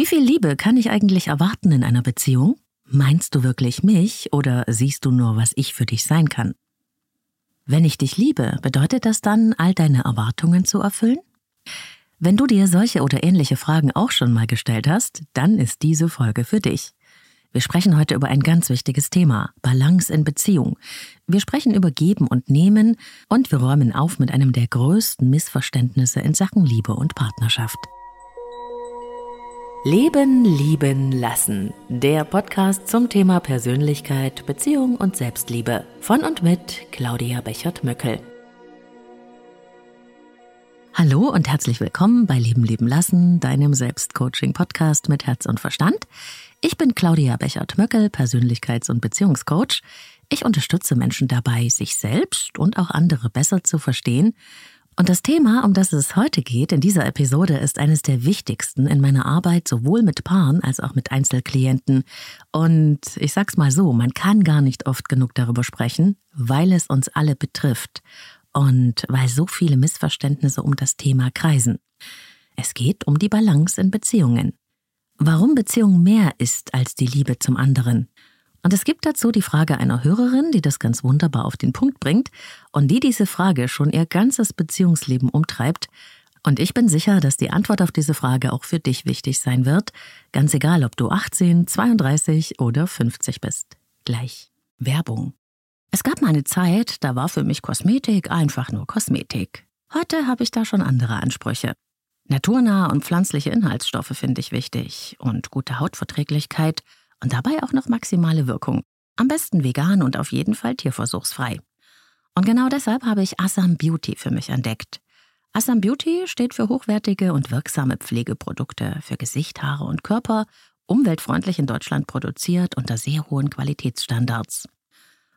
Wie viel Liebe kann ich eigentlich erwarten in einer Beziehung? Meinst du wirklich mich oder siehst du nur, was ich für dich sein kann? Wenn ich dich liebe, bedeutet das dann, all deine Erwartungen zu erfüllen? Wenn du dir solche oder ähnliche Fragen auch schon mal gestellt hast, dann ist diese Folge für dich. Wir sprechen heute über ein ganz wichtiges Thema, Balance in Beziehung. Wir sprechen über Geben und Nehmen und wir räumen auf mit einem der größten Missverständnisse in Sachen Liebe und Partnerschaft. Leben, lieben, lassen. Der Podcast zum Thema Persönlichkeit, Beziehung und Selbstliebe. Von und mit Claudia Bechert-Möckel. Hallo und herzlich willkommen bei Leben, lieben, lassen, deinem Selbstcoaching-Podcast mit Herz und Verstand. Ich bin Claudia Bechert-Möckel, Persönlichkeits- und Beziehungscoach. Ich unterstütze Menschen dabei, sich selbst und auch andere besser zu verstehen. Und das Thema, um das es heute geht, in dieser Episode, ist eines der wichtigsten in meiner Arbeit, sowohl mit Paaren als auch mit Einzelklienten. Und ich sag's mal so, man kann gar nicht oft genug darüber sprechen, weil es uns alle betrifft und weil so viele Missverständnisse um das Thema kreisen. Es geht um die Balance in Beziehungen. Warum Beziehung mehr ist als die Liebe zum anderen. Und es gibt dazu die Frage einer Hörerin, die das ganz wunderbar auf den Punkt bringt und die diese Frage schon ihr ganzes Beziehungsleben umtreibt. Und ich bin sicher, dass die Antwort auf diese Frage auch für dich wichtig sein wird, ganz egal, ob du 18, 32 oder 50 bist. Gleich. Werbung. Es gab mal eine Zeit, da war für mich Kosmetik einfach nur Kosmetik. Heute habe ich da schon andere Ansprüche. Naturnahe und pflanzliche Inhaltsstoffe finde ich wichtig und gute Hautverträglichkeit und dabei auch noch maximale Wirkung. Am besten vegan und auf jeden Fall tierversuchsfrei. Und genau deshalb habe ich Assam Beauty für mich entdeckt. Assam Beauty steht für hochwertige und wirksame Pflegeprodukte für Gesicht, Haare und Körper, umweltfreundlich in Deutschland produziert unter sehr hohen Qualitätsstandards.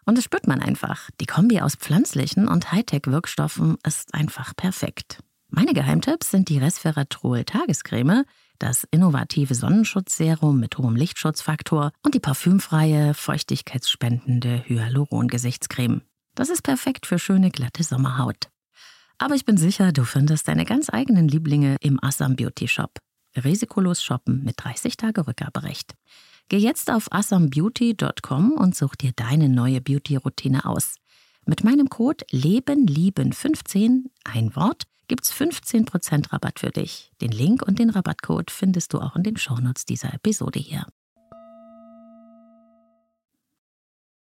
Und das spürt man einfach. Die Kombi aus pflanzlichen und Hightech-Wirkstoffen ist einfach perfekt. Meine Geheimtipps sind die Resveratrol Tagescreme, das innovative Sonnenschutzserum mit hohem Lichtschutzfaktor und die parfümfreie, feuchtigkeitsspendende Hyaluron-Gesichtscreme. Das ist perfekt für schöne, glatte Sommerhaut. Aber ich bin sicher, du findest deine ganz eigenen Lieblinge im Assam Beauty Shop. Risikolos shoppen mit 30 Tage Rückgaberecht. Geh jetzt auf assambeauty.com und such dir deine neue Beauty-Routine aus. Mit meinem Code LebenLieben15, ein Wort, gibt's 15% Rabatt für dich. Den Link und den Rabattcode findest du auch in den Shownotes dieser Episode hier.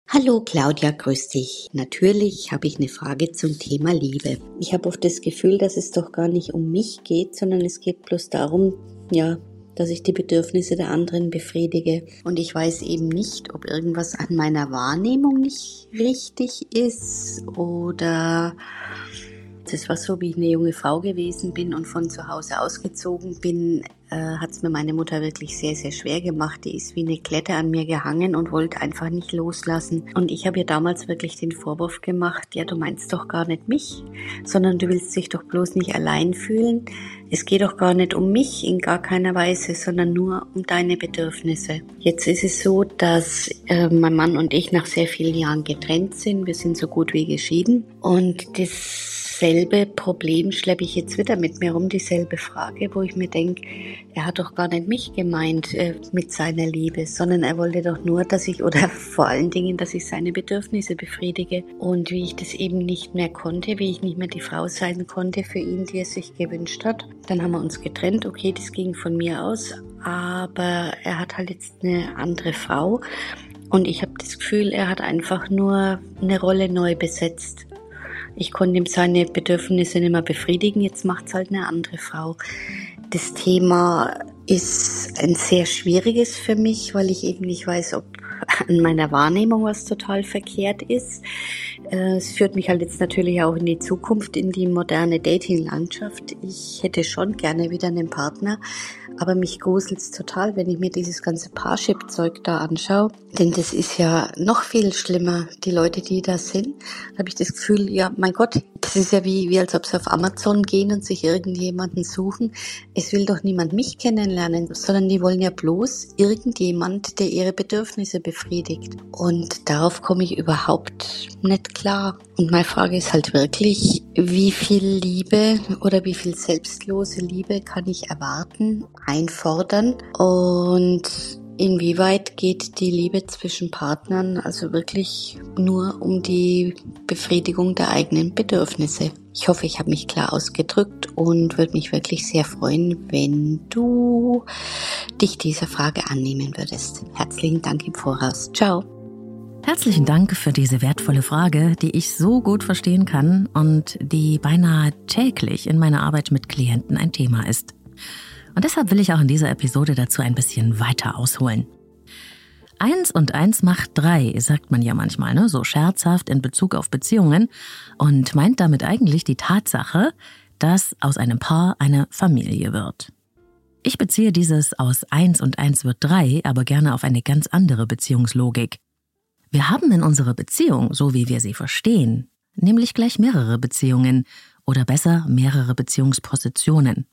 Hallo Claudia, grüß dich. Natürlich habe ich eine Frage zum Thema Liebe. Ich habe oft das Gefühl, dass es doch gar nicht um mich geht, sondern es geht bloß darum, ja, dass ich die Bedürfnisse der anderen befriedige. Und ich weiß eben nicht, ob irgendwas an meiner Wahrnehmung nicht richtig ist oder das war so, wie ich eine junge Frau gewesen bin und von zu Hause ausgezogen bin, äh, hat es mir meine Mutter wirklich sehr, sehr schwer gemacht. Die ist wie eine Klette an mir gehangen und wollte einfach nicht loslassen. Und ich habe ihr damals wirklich den Vorwurf gemacht, ja, du meinst doch gar nicht mich, sondern du willst dich doch bloß nicht allein fühlen. Es geht doch gar nicht um mich in gar keiner Weise, sondern nur um deine Bedürfnisse. Jetzt ist es so, dass äh, mein Mann und ich nach sehr vielen Jahren getrennt sind. Wir sind so gut wie geschieden. Und das dasselbe Problem schleppe ich jetzt wieder mit mir rum, dieselbe Frage, wo ich mir denke, er hat doch gar nicht mich gemeint äh, mit seiner Liebe, sondern er wollte doch nur, dass ich, oder vor allen Dingen, dass ich seine Bedürfnisse befriedige. Und wie ich das eben nicht mehr konnte, wie ich nicht mehr die Frau sein konnte für ihn, die er sich gewünscht hat, dann haben wir uns getrennt. Okay, das ging von mir aus, aber er hat halt jetzt eine andere Frau. Und ich habe das Gefühl, er hat einfach nur eine Rolle neu besetzt. Ich konnte ihm seine Bedürfnisse nicht mehr befriedigen, jetzt macht es halt eine andere Frau. Das Thema ist ein sehr schwieriges für mich, weil ich eben nicht weiß, ob an meiner Wahrnehmung was total verkehrt ist. Äh, es führt mich halt jetzt natürlich auch in die Zukunft, in die moderne Dating-Landschaft. Ich hätte schon gerne wieder einen Partner, aber mich gruselt's total, wenn ich mir dieses ganze Parship-Zeug da anschaue. Denn das ist ja noch viel schlimmer, die Leute, die da sind. Habe ich das Gefühl, ja, mein Gott, Es ist ja wie, wie als ob sie auf Amazon gehen und sich irgendjemanden suchen. Es will doch niemand mich kennenlernen, sondern die wollen ja bloß irgendjemand, der ihre Bedürfnisse befriedigt. Und darauf komme ich überhaupt nicht klar. Und meine Frage ist halt wirklich, wie viel Liebe oder wie viel selbstlose Liebe kann ich erwarten, einfordern und Inwieweit geht die Liebe zwischen Partnern also wirklich nur um die Befriedigung der eigenen Bedürfnisse? Ich hoffe, ich habe mich klar ausgedrückt und würde mich wirklich sehr freuen, wenn du dich dieser Frage annehmen würdest. Herzlichen Dank im Voraus. Ciao. Herzlichen Dank für diese wertvolle Frage, die ich so gut verstehen kann und die beinahe täglich in meiner Arbeit mit Klienten ein Thema ist. Und deshalb will ich auch in dieser Episode dazu ein bisschen weiter ausholen. Eins und eins macht drei, sagt man ja manchmal, ne? so scherzhaft in Bezug auf Beziehungen und meint damit eigentlich die Tatsache, dass aus einem Paar eine Familie wird. Ich beziehe dieses aus eins und eins wird drei aber gerne auf eine ganz andere Beziehungslogik. Wir haben in unserer Beziehung, so wie wir sie verstehen, nämlich gleich mehrere Beziehungen oder besser mehrere Beziehungspositionen.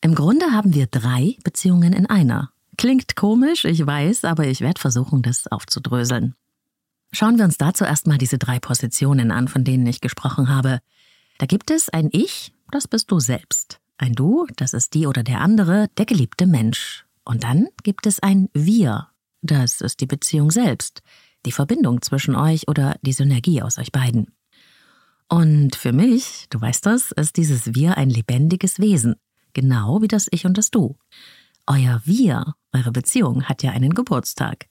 Im Grunde haben wir drei Beziehungen in einer. Klingt komisch, ich weiß, aber ich werde versuchen, das aufzudröseln. Schauen wir uns dazu erstmal diese drei Positionen an, von denen ich gesprochen habe. Da gibt es ein Ich, das bist du selbst. Ein Du, das ist die oder der andere, der geliebte Mensch. Und dann gibt es ein Wir, das ist die Beziehung selbst, die Verbindung zwischen euch oder die Synergie aus euch beiden. Und für mich, du weißt das, ist dieses Wir ein lebendiges Wesen genau wie das Ich und das Du. Euer Wir, eure Beziehung hat ja einen Geburtstag.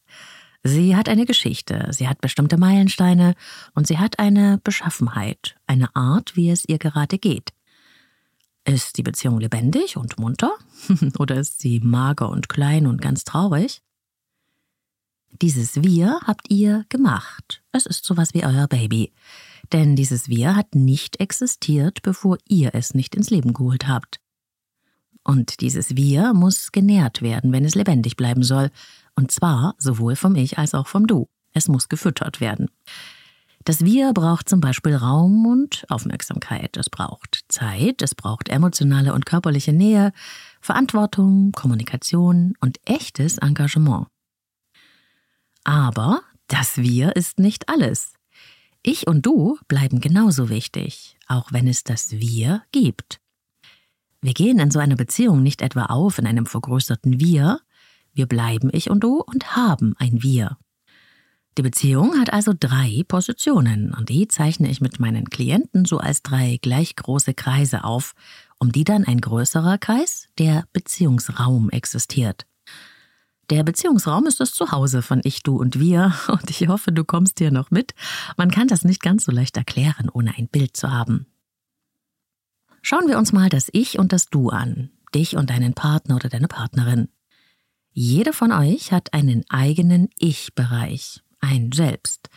Sie hat eine Geschichte, sie hat bestimmte Meilensteine und sie hat eine Beschaffenheit, eine Art, wie es ihr gerade geht. Ist die Beziehung lebendig und munter? Oder ist sie mager und klein und ganz traurig? Dieses Wir habt ihr gemacht. Es ist sowas wie euer Baby. Denn dieses Wir hat nicht existiert, bevor ihr es nicht ins Leben geholt habt. Und dieses Wir muss genährt werden, wenn es lebendig bleiben soll. Und zwar sowohl vom Ich als auch vom Du. Es muss gefüttert werden. Das Wir braucht zum Beispiel Raum und Aufmerksamkeit. Es braucht Zeit, es braucht emotionale und körperliche Nähe, Verantwortung, Kommunikation und echtes Engagement. Aber das Wir ist nicht alles. Ich und du bleiben genauso wichtig, auch wenn es das Wir gibt. Wir gehen in so einer Beziehung nicht etwa auf in einem vergrößerten Wir, wir bleiben ich und du und haben ein Wir. Die Beziehung hat also drei Positionen und die zeichne ich mit meinen Klienten so als drei gleich große Kreise auf, um die dann ein größerer Kreis, der Beziehungsraum existiert. Der Beziehungsraum ist das Zuhause von Ich, Du und Wir und ich hoffe, du kommst hier noch mit. Man kann das nicht ganz so leicht erklären, ohne ein Bild zu haben. Schauen wir uns mal das Ich und das Du an, dich und deinen Partner oder deine Partnerin. Jeder von euch hat einen eigenen Ich-Bereich, ein Selbst.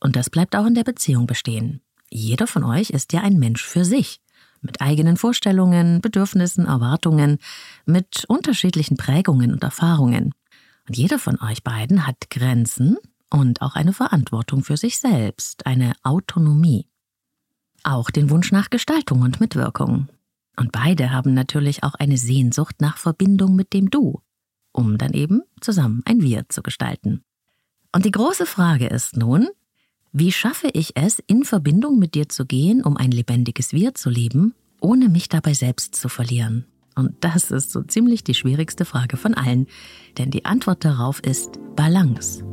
Und das bleibt auch in der Beziehung bestehen. Jeder von euch ist ja ein Mensch für sich, mit eigenen Vorstellungen, Bedürfnissen, Erwartungen, mit unterschiedlichen Prägungen und Erfahrungen. Und jeder von euch beiden hat Grenzen und auch eine Verantwortung für sich selbst, eine Autonomie auch den Wunsch nach Gestaltung und Mitwirkung. Und beide haben natürlich auch eine Sehnsucht nach Verbindung mit dem Du, um dann eben zusammen ein Wir zu gestalten. Und die große Frage ist nun, wie schaffe ich es, in Verbindung mit dir zu gehen, um ein lebendiges Wir zu leben, ohne mich dabei selbst zu verlieren? Und das ist so ziemlich die schwierigste Frage von allen, denn die Antwort darauf ist Balance.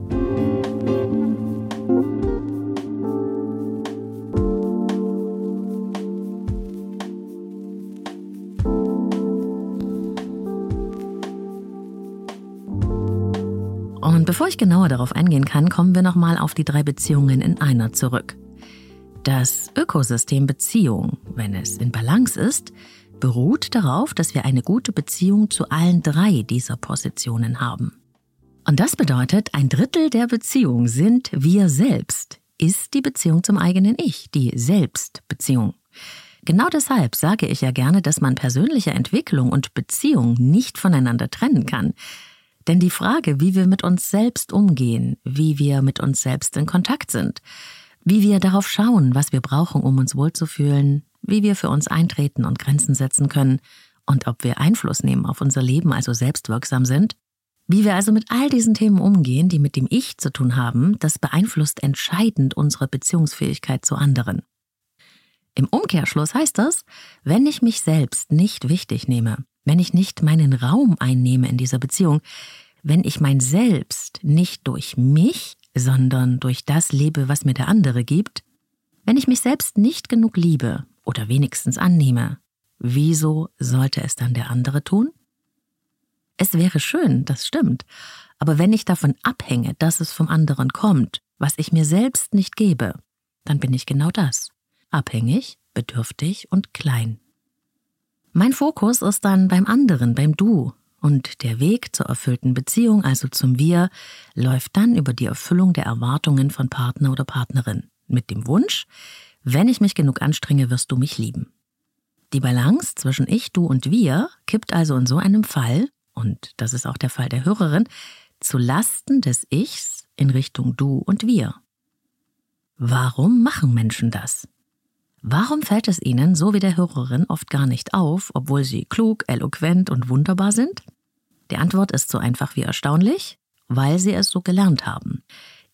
Bevor ich genauer darauf eingehen kann, kommen wir nochmal auf die drei Beziehungen in einer zurück. Das Ökosystem Beziehung, wenn es in Balance ist, beruht darauf, dass wir eine gute Beziehung zu allen drei dieser Positionen haben. Und das bedeutet, ein Drittel der Beziehung sind wir selbst, ist die Beziehung zum eigenen Ich, die Selbstbeziehung. Genau deshalb sage ich ja gerne, dass man persönliche Entwicklung und Beziehung nicht voneinander trennen kann. Denn die Frage, wie wir mit uns selbst umgehen, wie wir mit uns selbst in Kontakt sind, wie wir darauf schauen, was wir brauchen, um uns wohlzufühlen, wie wir für uns eintreten und Grenzen setzen können und ob wir Einfluss nehmen auf unser Leben, also selbstwirksam sind. Wie wir also mit all diesen Themen umgehen, die mit dem Ich zu tun haben, das beeinflusst entscheidend unsere Beziehungsfähigkeit zu anderen. Im Umkehrschluss heißt das, wenn ich mich selbst nicht wichtig nehme, wenn ich nicht meinen Raum einnehme in dieser Beziehung, wenn ich mein Selbst nicht durch mich, sondern durch das lebe, was mir der andere gibt, wenn ich mich selbst nicht genug liebe oder wenigstens annehme, wieso sollte es dann der andere tun? Es wäre schön, das stimmt, aber wenn ich davon abhänge, dass es vom anderen kommt, was ich mir selbst nicht gebe, dann bin ich genau das, abhängig, bedürftig und klein. Mein Fokus ist dann beim anderen, beim Du, und der Weg zur erfüllten Beziehung, also zum Wir, läuft dann über die Erfüllung der Erwartungen von Partner oder Partnerin, mit dem Wunsch, wenn ich mich genug anstrenge, wirst du mich lieben. Die Balance zwischen Ich, Du und Wir kippt also in so einem Fall, und das ist auch der Fall der Hörerin, zu Lasten des Ichs in Richtung Du und Wir. Warum machen Menschen das? Warum fällt es ihnen, so wie der Hörerin, oft gar nicht auf, obwohl sie klug, eloquent und wunderbar sind? Die Antwort ist so einfach wie erstaunlich, weil sie es so gelernt haben.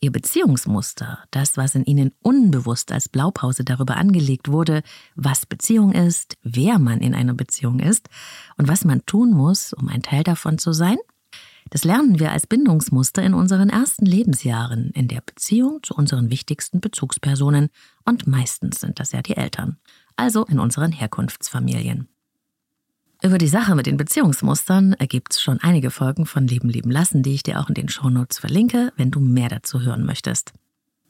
Ihr Beziehungsmuster, das, was in ihnen unbewusst als Blaupause darüber angelegt wurde, was Beziehung ist, wer man in einer Beziehung ist und was man tun muss, um ein Teil davon zu sein, das lernen wir als Bindungsmuster in unseren ersten Lebensjahren in der Beziehung zu unseren wichtigsten Bezugspersonen und meistens sind das ja die Eltern, also in unseren Herkunftsfamilien. Über die Sache mit den Beziehungsmustern ergibt es schon einige Folgen von Leben leben lassen, die ich dir auch in den Shownotes verlinke, wenn du mehr dazu hören möchtest.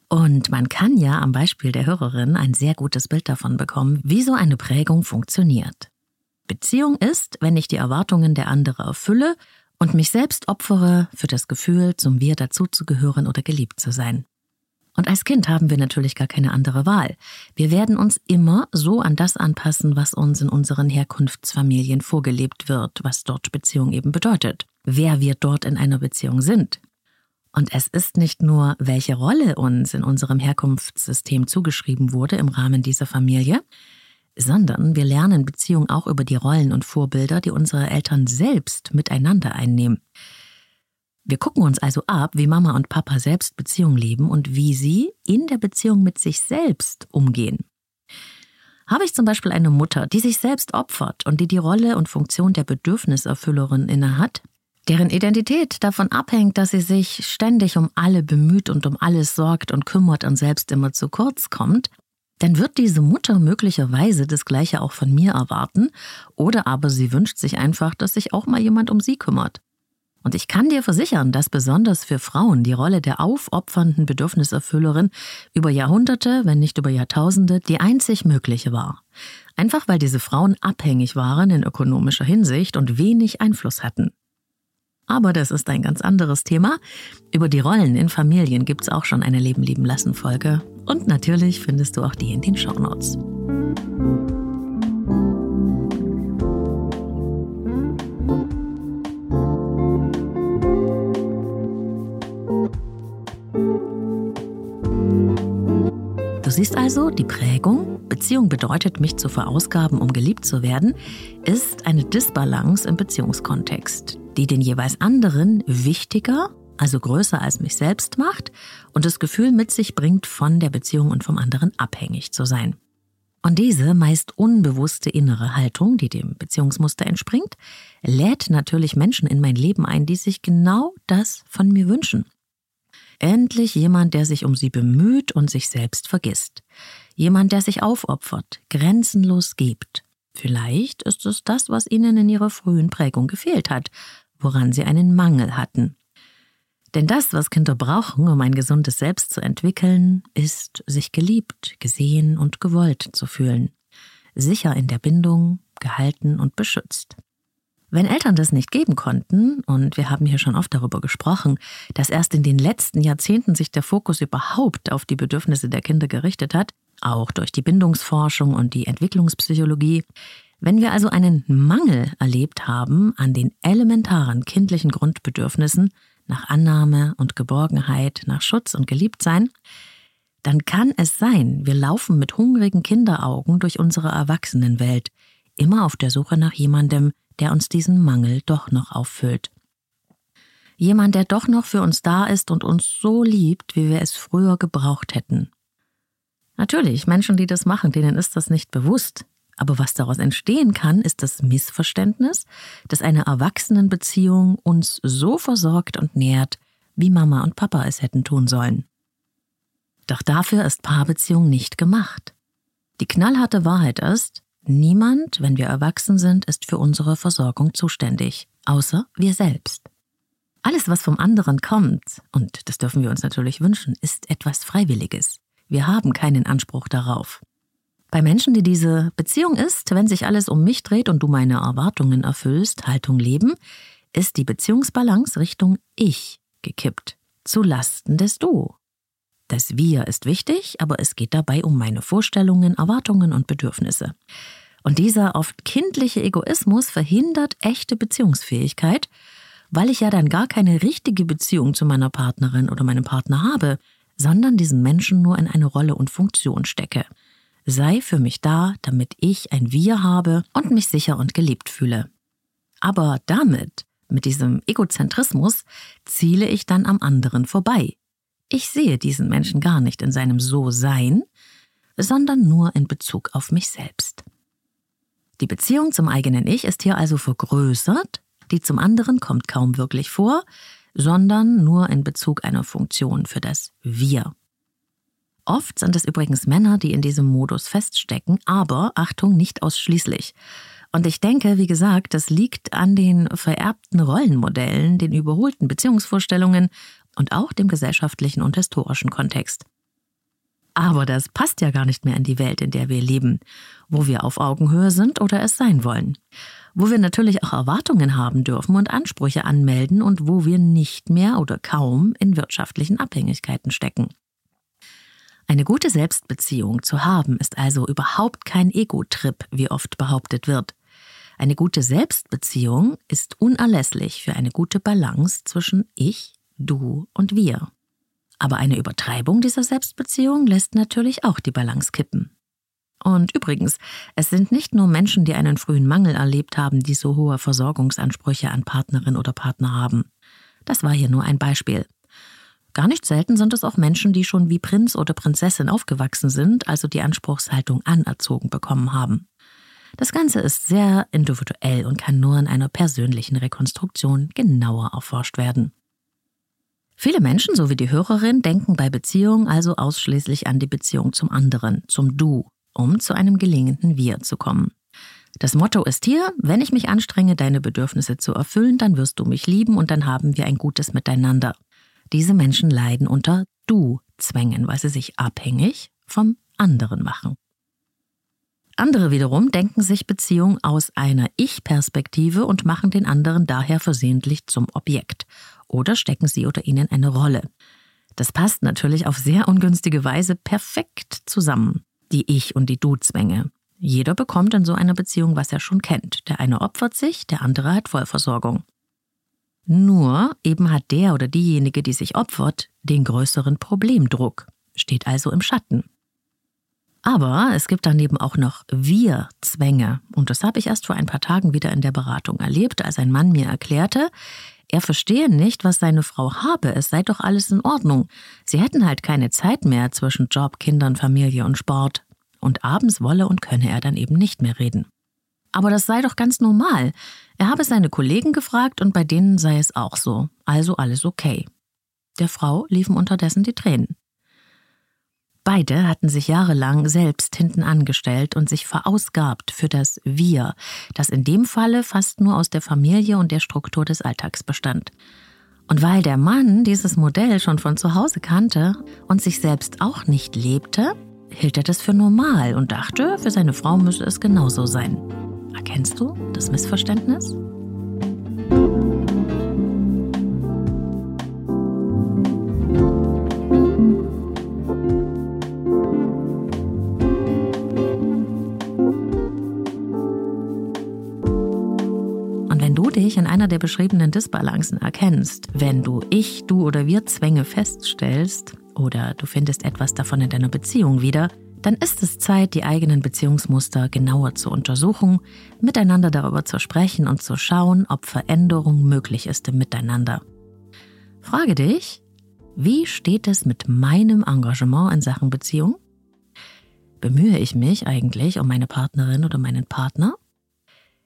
Und man kann ja am Beispiel der Hörerin ein sehr gutes Bild davon bekommen, wie so eine Prägung funktioniert. Beziehung ist, wenn ich die Erwartungen der anderen erfülle und mich selbst opfere für das Gefühl, zum Wir dazuzugehören oder geliebt zu sein. Und als Kind haben wir natürlich gar keine andere Wahl. Wir werden uns immer so an das anpassen, was uns in unseren Herkunftsfamilien vorgelebt wird, was dort Beziehung eben bedeutet, wer wir dort in einer Beziehung sind. Und es ist nicht nur, welche Rolle uns in unserem Herkunftssystem zugeschrieben wurde im Rahmen dieser Familie, sondern wir lernen Beziehung auch über die Rollen und Vorbilder, die unsere Eltern selbst miteinander einnehmen. Wir gucken uns also ab, wie Mama und Papa selbst Beziehung leben und wie sie in der Beziehung mit sich selbst umgehen. Habe ich zum Beispiel eine Mutter, die sich selbst opfert und die die Rolle und Funktion der Bedürfniserfüllerin innehat, deren Identität davon abhängt, dass sie sich ständig um alle bemüht und um alles sorgt und kümmert und selbst immer zu kurz kommt, dann wird diese Mutter möglicherweise das Gleiche auch von mir erwarten, oder aber sie wünscht sich einfach, dass sich auch mal jemand um sie kümmert. Und ich kann dir versichern, dass besonders für Frauen die Rolle der aufopfernden Bedürfniserfüllerin über Jahrhunderte, wenn nicht über Jahrtausende, die einzig mögliche war. Einfach weil diese Frauen abhängig waren in ökonomischer Hinsicht und wenig Einfluss hatten. Aber das ist ein ganz anderes Thema. Über die Rollen in Familien gibt's auch schon eine Leben lieben lassen Folge. Und natürlich findest du auch die in den Show Notes. Du siehst also, die Prägung, Beziehung bedeutet, mich zu verausgaben, um geliebt zu werden, ist eine Disbalance im Beziehungskontext, die den jeweils anderen wichtiger, also größer als mich selbst macht und das Gefühl mit sich bringt, von der Beziehung und vom anderen abhängig zu sein. Und diese meist unbewusste innere Haltung, die dem Beziehungsmuster entspringt, lädt natürlich Menschen in mein Leben ein, die sich genau das von mir wünschen. Endlich jemand, der sich um sie bemüht und sich selbst vergisst. Jemand, der sich aufopfert, grenzenlos gibt. Vielleicht ist es das, was ihnen in ihrer frühen Prägung gefehlt hat, woran sie einen Mangel hatten. Denn das, was Kinder brauchen, um ein gesundes Selbst zu entwickeln, ist, sich geliebt, gesehen und gewollt zu fühlen. Sicher in der Bindung, gehalten und beschützt. Wenn Eltern das nicht geben konnten, und wir haben hier schon oft darüber gesprochen, dass erst in den letzten Jahrzehnten sich der Fokus überhaupt auf die Bedürfnisse der Kinder gerichtet hat, auch durch die Bindungsforschung und die Entwicklungspsychologie, wenn wir also einen Mangel erlebt haben an den elementaren kindlichen Grundbedürfnissen nach Annahme und Geborgenheit, nach Schutz und Geliebtsein, dann kann es sein, wir laufen mit hungrigen Kinderaugen durch unsere Erwachsenenwelt, immer auf der Suche nach jemandem, der uns diesen Mangel doch noch auffüllt. Jemand, der doch noch für uns da ist und uns so liebt, wie wir es früher gebraucht hätten. Natürlich, Menschen, die das machen, denen ist das nicht bewusst. Aber was daraus entstehen kann, ist das Missverständnis, dass eine Erwachsenenbeziehung uns so versorgt und nährt, wie Mama und Papa es hätten tun sollen. Doch dafür ist Paarbeziehung nicht gemacht. Die knallharte Wahrheit ist, niemand, wenn wir erwachsen sind, ist für unsere Versorgung zuständig, außer wir selbst. Alles, was vom anderen kommt, und das dürfen wir uns natürlich wünschen, ist etwas Freiwilliges. Wir haben keinen Anspruch darauf. Bei Menschen, die diese Beziehung ist, wenn sich alles um mich dreht und du meine Erwartungen erfüllst, Haltung leben, ist die Beziehungsbalance Richtung Ich gekippt, zu Lasten des Du. Das Wir ist wichtig, aber es geht dabei um meine Vorstellungen, Erwartungen und Bedürfnisse. Und dieser oft kindliche Egoismus verhindert echte Beziehungsfähigkeit, weil ich ja dann gar keine richtige Beziehung zu meiner Partnerin oder meinem Partner habe, sondern diesen Menschen nur in eine Rolle und Funktion stecke. Sei für mich da, damit ich ein Wir habe und mich sicher und geliebt fühle. Aber damit, mit diesem Egozentrismus, ziele ich dann am anderen vorbei. Ich sehe diesen Menschen gar nicht in seinem So-Sein, sondern nur in Bezug auf mich selbst. Die Beziehung zum eigenen Ich ist hier also vergrößert, die zum anderen kommt kaum wirklich vor, sondern nur in Bezug einer Funktion für das Wir. Oft sind es übrigens Männer, die in diesem Modus feststecken, aber Achtung, nicht ausschließlich. Und ich denke, wie gesagt, das liegt an den vererbten Rollenmodellen, den überholten Beziehungsvorstellungen und auch dem gesellschaftlichen und historischen Kontext. Aber das passt ja gar nicht mehr in die Welt, in der wir leben, wo wir auf Augenhöhe sind oder es sein wollen wo wir natürlich auch Erwartungen haben dürfen und Ansprüche anmelden und wo wir nicht mehr oder kaum in wirtschaftlichen Abhängigkeiten stecken. Eine gute Selbstbeziehung zu haben ist also überhaupt kein Ego-Trip, wie oft behauptet wird. Eine gute Selbstbeziehung ist unerlässlich für eine gute Balance zwischen ich, du und wir. Aber eine Übertreibung dieser Selbstbeziehung lässt natürlich auch die Balance kippen. Und übrigens, es sind nicht nur Menschen, die einen frühen Mangel erlebt haben, die so hohe Versorgungsansprüche an Partnerin oder Partner haben. Das war hier nur ein Beispiel. Gar nicht selten sind es auch Menschen, die schon wie Prinz oder Prinzessin aufgewachsen sind, also die Anspruchshaltung anerzogen bekommen haben. Das Ganze ist sehr individuell und kann nur in einer persönlichen Rekonstruktion genauer erforscht werden. Viele Menschen, so wie die Hörerin, denken bei Beziehungen also ausschließlich an die Beziehung zum anderen, zum Du, um zu einem gelingenden Wir zu kommen. Das Motto ist hier, wenn ich mich anstrenge, deine Bedürfnisse zu erfüllen, dann wirst du mich lieben und dann haben wir ein gutes Miteinander. Diese Menschen leiden unter Du-Zwängen, weil sie sich abhängig vom anderen machen. Andere wiederum denken sich Beziehung aus einer Ich-Perspektive und machen den anderen daher versehentlich zum Objekt oder stecken sie oder ihnen eine Rolle. Das passt natürlich auf sehr ungünstige Weise perfekt zusammen die Ich- und die Du-Zwänge. Jeder bekommt in so einer Beziehung, was er schon kennt. Der eine opfert sich, der andere hat Vollversorgung. Nur eben hat der oder diejenige, die sich opfert, den größeren Problemdruck, steht also im Schatten. Aber es gibt daneben auch noch Wir-Zwänge. Und das habe ich erst vor ein paar Tagen wieder in der Beratung erlebt, als ein Mann mir erklärte, er verstehe nicht, was seine Frau habe, es sei doch alles in Ordnung. Sie hätten halt keine Zeit mehr zwischen Job, Kindern, Familie und Sport. Und abends wolle und könne er dann eben nicht mehr reden. Aber das sei doch ganz normal. Er habe seine Kollegen gefragt und bei denen sei es auch so. Also alles okay. Der Frau liefen unterdessen die Tränen. Beide hatten sich jahrelang selbst hinten angestellt und sich verausgabt für das Wir, das in dem Falle fast nur aus der Familie und der Struktur des Alltags bestand. Und weil der Mann dieses Modell schon von zu Hause kannte und sich selbst auch nicht lebte, hielt er das für normal und dachte, für seine Frau müsse es genauso sein. Erkennst du das Missverständnis? dich in einer der beschriebenen Disbalancen erkennst, wenn du ich, du oder wir Zwänge feststellst oder du findest etwas davon in deiner Beziehung wieder, dann ist es Zeit, die eigenen Beziehungsmuster genauer zu untersuchen, miteinander darüber zu sprechen und zu schauen, ob Veränderung möglich ist im Miteinander. Frage dich, wie steht es mit meinem Engagement in Sachen Beziehung? Bemühe ich mich eigentlich um meine Partnerin oder meinen Partner?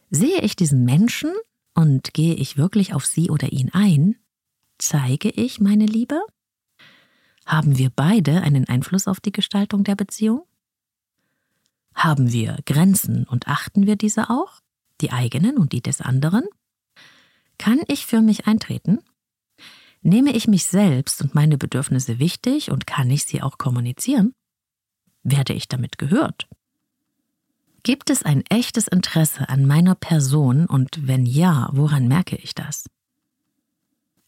Sehe ich diesen Menschen und gehe ich wirklich auf sie oder ihn ein? Zeige ich meine Liebe? Haben wir beide einen Einfluss auf die Gestaltung der Beziehung? Haben wir Grenzen und achten wir diese auch? Die eigenen und die des anderen? Kann ich für mich eintreten? Nehme ich mich selbst und meine Bedürfnisse wichtig und kann ich sie auch kommunizieren? Werde ich damit gehört? Gibt es ein echtes Interesse an meiner Person und wenn ja, woran merke ich das?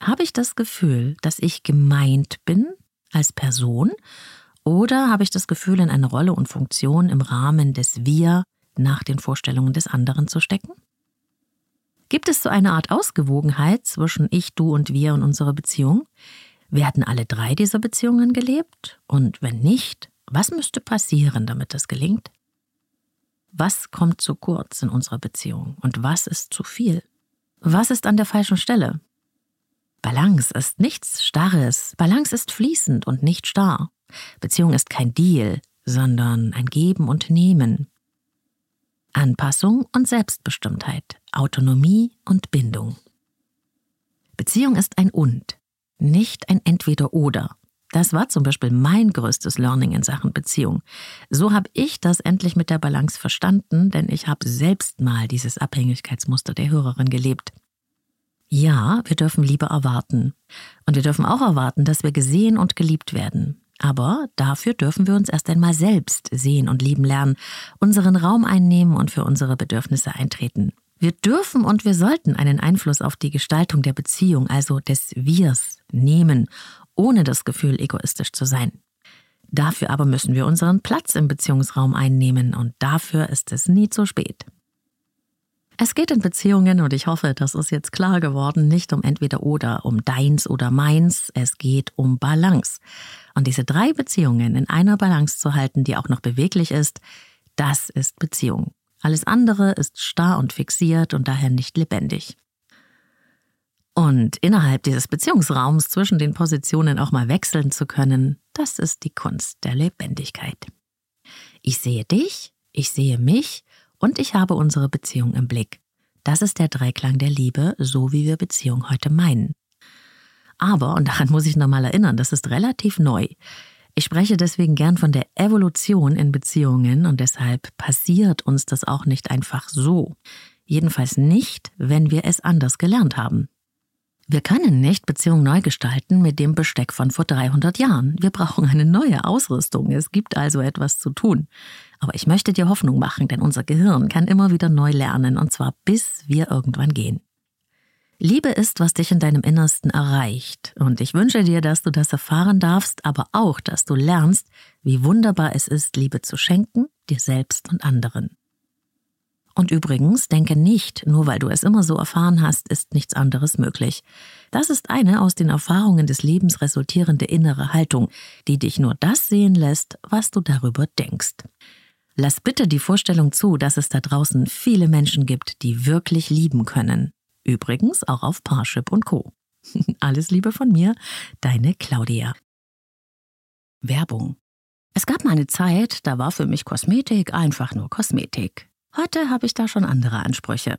Habe ich das Gefühl, dass ich gemeint bin als Person oder habe ich das Gefühl, in eine Rolle und Funktion im Rahmen des Wir nach den Vorstellungen des anderen zu stecken? Gibt es so eine Art Ausgewogenheit zwischen ich, du und wir in unserer Beziehung? Werden alle drei dieser Beziehungen gelebt? Und wenn nicht, was müsste passieren, damit das gelingt? Was kommt zu kurz in unserer Beziehung und was ist zu viel? Was ist an der falschen Stelle? Balance ist nichts Starres. Balance ist fließend und nicht starr. Beziehung ist kein Deal, sondern ein Geben und Nehmen. Anpassung und Selbstbestimmtheit, Autonomie und Bindung. Beziehung ist ein Und, nicht ein Entweder-Oder. Das war zum Beispiel mein größtes Learning in Sachen Beziehung. So habe ich das endlich mit der Balance verstanden, denn ich habe selbst mal dieses Abhängigkeitsmuster der Hörerin gelebt. Ja, wir dürfen Liebe erwarten. Und wir dürfen auch erwarten, dass wir gesehen und geliebt werden. Aber dafür dürfen wir uns erst einmal selbst sehen und lieben lernen, unseren Raum einnehmen und für unsere Bedürfnisse eintreten. Wir dürfen und wir sollten einen Einfluss auf die Gestaltung der Beziehung, also des Wirs, nehmen, ohne das Gefühl, egoistisch zu sein. Dafür aber müssen wir unseren Platz im Beziehungsraum einnehmen und dafür ist es nie zu spät. Es geht in Beziehungen, und ich hoffe, das ist jetzt klar geworden, nicht um entweder oder, um deins oder meins, es geht um Balance. Und diese drei Beziehungen in einer Balance zu halten, die auch noch beweglich ist, das ist Beziehung. Alles andere ist starr und fixiert und daher nicht lebendig. Und innerhalb dieses Beziehungsraums zwischen den Positionen auch mal wechseln zu können, das ist die Kunst der Lebendigkeit. Ich sehe dich, ich sehe mich und ich habe unsere Beziehung im Blick. Das ist der Dreiklang der Liebe, so wie wir Beziehung heute meinen. Aber, und daran muss ich nochmal erinnern, das ist relativ neu. Ich spreche deswegen gern von der Evolution in Beziehungen und deshalb passiert uns das auch nicht einfach so. Jedenfalls nicht, wenn wir es anders gelernt haben. Wir können nicht Beziehungen neu gestalten mit dem Besteck von vor 300 Jahren. Wir brauchen eine neue Ausrüstung. Es gibt also etwas zu tun. Aber ich möchte dir Hoffnung machen, denn unser Gehirn kann immer wieder neu lernen, und zwar bis wir irgendwann gehen. Liebe ist, was dich in deinem Innersten erreicht. Und ich wünsche dir, dass du das erfahren darfst, aber auch, dass du lernst, wie wunderbar es ist, Liebe zu schenken, dir selbst und anderen. Und übrigens, denke nicht, nur weil du es immer so erfahren hast, ist nichts anderes möglich. Das ist eine aus den Erfahrungen des Lebens resultierende innere Haltung, die dich nur das sehen lässt, was du darüber denkst. Lass bitte die Vorstellung zu, dass es da draußen viele Menschen gibt, die wirklich lieben können. Übrigens auch auf Parship und Co. Alles Liebe von mir, deine Claudia. Werbung. Es gab mal eine Zeit, da war für mich Kosmetik einfach nur Kosmetik. Heute habe ich da schon andere Ansprüche.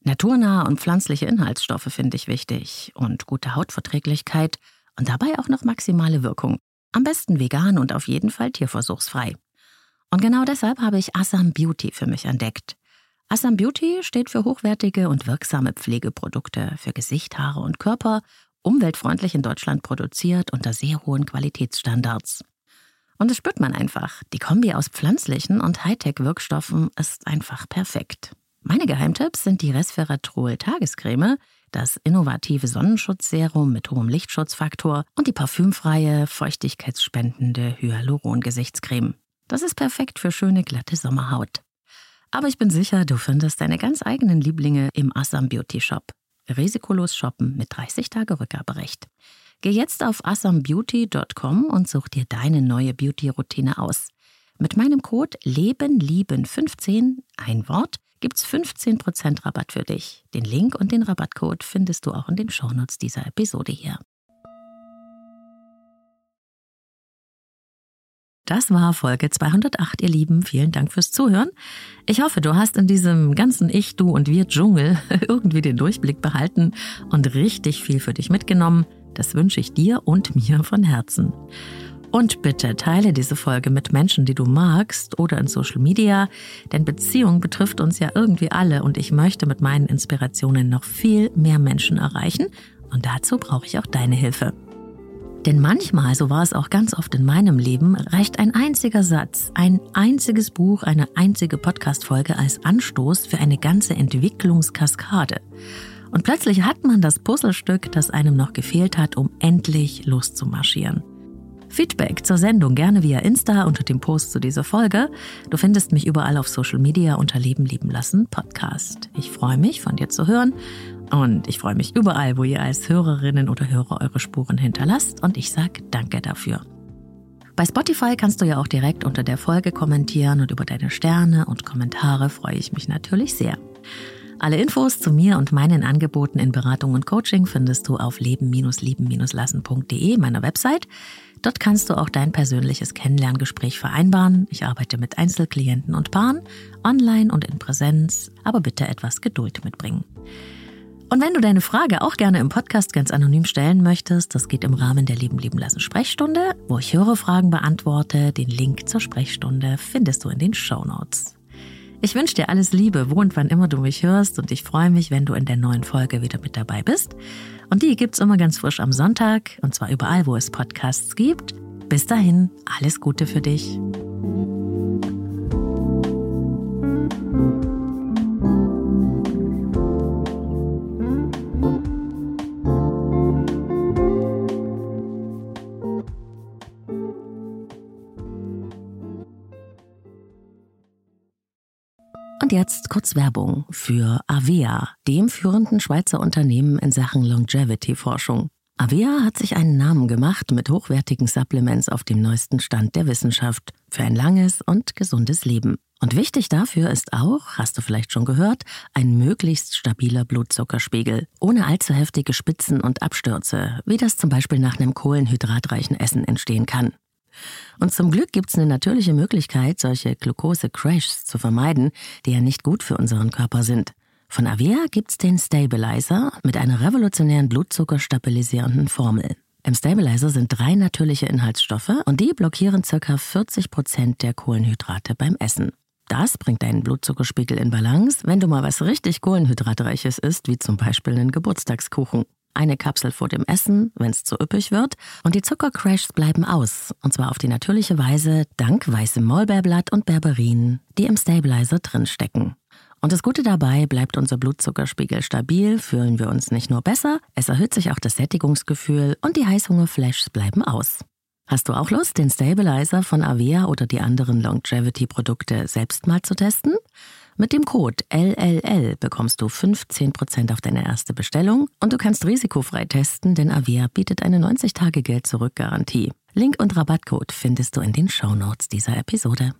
Naturnahe und pflanzliche Inhaltsstoffe finde ich wichtig und gute Hautverträglichkeit und dabei auch noch maximale Wirkung. Am besten vegan und auf jeden Fall tierversuchsfrei. Und genau deshalb habe ich Assam Beauty für mich entdeckt. Assam Beauty steht für hochwertige und wirksame Pflegeprodukte für Gesicht, Haare und Körper, umweltfreundlich in Deutschland produziert unter sehr hohen Qualitätsstandards. Und das spürt man einfach. Die Kombi aus pflanzlichen und Hightech-Wirkstoffen ist einfach perfekt. Meine Geheimtipps sind die Resveratrol Tagescreme, das innovative Sonnenschutzserum mit hohem Lichtschutzfaktor und die parfümfreie, feuchtigkeitsspendende Hyaluron-Gesichtscreme. Das ist perfekt für schöne, glatte Sommerhaut. Aber ich bin sicher, du findest deine ganz eigenen Lieblinge im Assam Beauty Shop. Risikolos shoppen mit 30 Tage Rückgaberecht. Geh jetzt auf asambeauty.com und such dir deine neue Beauty-Routine aus. Mit meinem Code LebenLieben15, ein Wort, gibt's 15% Rabatt für dich. Den Link und den Rabattcode findest du auch in den Shownotes dieser Episode hier. Das war Folge 208, ihr Lieben. Vielen Dank fürs Zuhören. Ich hoffe, du hast in diesem ganzen Ich, Du und Wir Dschungel irgendwie den Durchblick behalten und richtig viel für dich mitgenommen. Das wünsche ich dir und mir von Herzen. Und bitte teile diese Folge mit Menschen, die du magst oder in Social Media, denn Beziehung betrifft uns ja irgendwie alle und ich möchte mit meinen Inspirationen noch viel mehr Menschen erreichen und dazu brauche ich auch deine Hilfe. Denn manchmal, so war es auch ganz oft in meinem Leben, reicht ein einziger Satz, ein einziges Buch, eine einzige Podcast-Folge als Anstoß für eine ganze Entwicklungskaskade. Und plötzlich hat man das Puzzlestück, das einem noch gefehlt hat, um endlich loszumarschieren. Feedback zur Sendung gerne via Insta unter dem Post zu dieser Folge. Du findest mich überall auf Social Media unter Leben lieben lassen Podcast. Ich freue mich, von dir zu hören und ich freue mich überall, wo ihr als Hörerinnen oder Hörer eure Spuren hinterlasst und ich sage danke dafür. Bei Spotify kannst du ja auch direkt unter der Folge kommentieren und über deine Sterne und Kommentare freue ich mich natürlich sehr. Alle Infos zu mir und meinen Angeboten in Beratung und Coaching findest du auf leben-lieben-lassen.de, meiner Website. Dort kannst du auch dein persönliches Kennenlerngespräch vereinbaren. Ich arbeite mit Einzelklienten und Paaren, online und in Präsenz, aber bitte etwas Geduld mitbringen. Und wenn du deine Frage auch gerne im Podcast ganz anonym stellen möchtest, das geht im Rahmen der Leben lieben lassen Sprechstunde, wo ich höre Fragen beantworte. Den Link zur Sprechstunde findest du in den Show Notes. Ich wünsche dir alles Liebe, wo und wann immer du mich hörst und ich freue mich, wenn du in der neuen Folge wieder mit dabei bist. Und die gibt's immer ganz frisch am Sonntag und zwar überall, wo es Podcasts gibt. Bis dahin, alles Gute für dich. Jetzt kurz Werbung für Avea, dem führenden Schweizer Unternehmen in Sachen Longevity-Forschung. Avea hat sich einen Namen gemacht mit hochwertigen Supplements auf dem neuesten Stand der Wissenschaft für ein langes und gesundes Leben. Und wichtig dafür ist auch, hast du vielleicht schon gehört, ein möglichst stabiler Blutzuckerspiegel, ohne allzu heftige Spitzen und Abstürze, wie das zum Beispiel nach einem kohlenhydratreichen Essen entstehen kann. Und zum Glück gibt es eine natürliche Möglichkeit, solche Glucose-Crashs zu vermeiden, die ja nicht gut für unseren Körper sind. Von Avea gibt's den Stabilizer mit einer revolutionären blutzuckerstabilisierenden Formel. Im Stabilizer sind drei natürliche Inhaltsstoffe und die blockieren ca. 40 Prozent der Kohlenhydrate beim Essen. Das bringt deinen Blutzuckerspiegel in Balance, wenn du mal was richtig Kohlenhydratreiches isst, wie zum Beispiel einen Geburtstagskuchen eine Kapsel vor dem Essen, wenn es zu üppig wird, und die Zuckercrashs bleiben aus, und zwar auf die natürliche Weise dank weißem Maulbeerblatt und Berberin, die im Stabilizer drinstecken. Und das Gute dabei, bleibt unser Blutzuckerspiegel stabil, fühlen wir uns nicht nur besser, es erhöht sich auch das Sättigungsgefühl und die Heißhungerflashs bleiben aus. Hast du auch Lust, den Stabilizer von Avea oder die anderen Longevity-Produkte selbst mal zu testen? Mit dem Code LLL bekommst du 15% auf deine erste Bestellung und du kannst risikofrei testen, denn Avia bietet eine 90-Tage-Geld-Zurück-Garantie. Link und Rabattcode findest du in den Shownotes dieser Episode.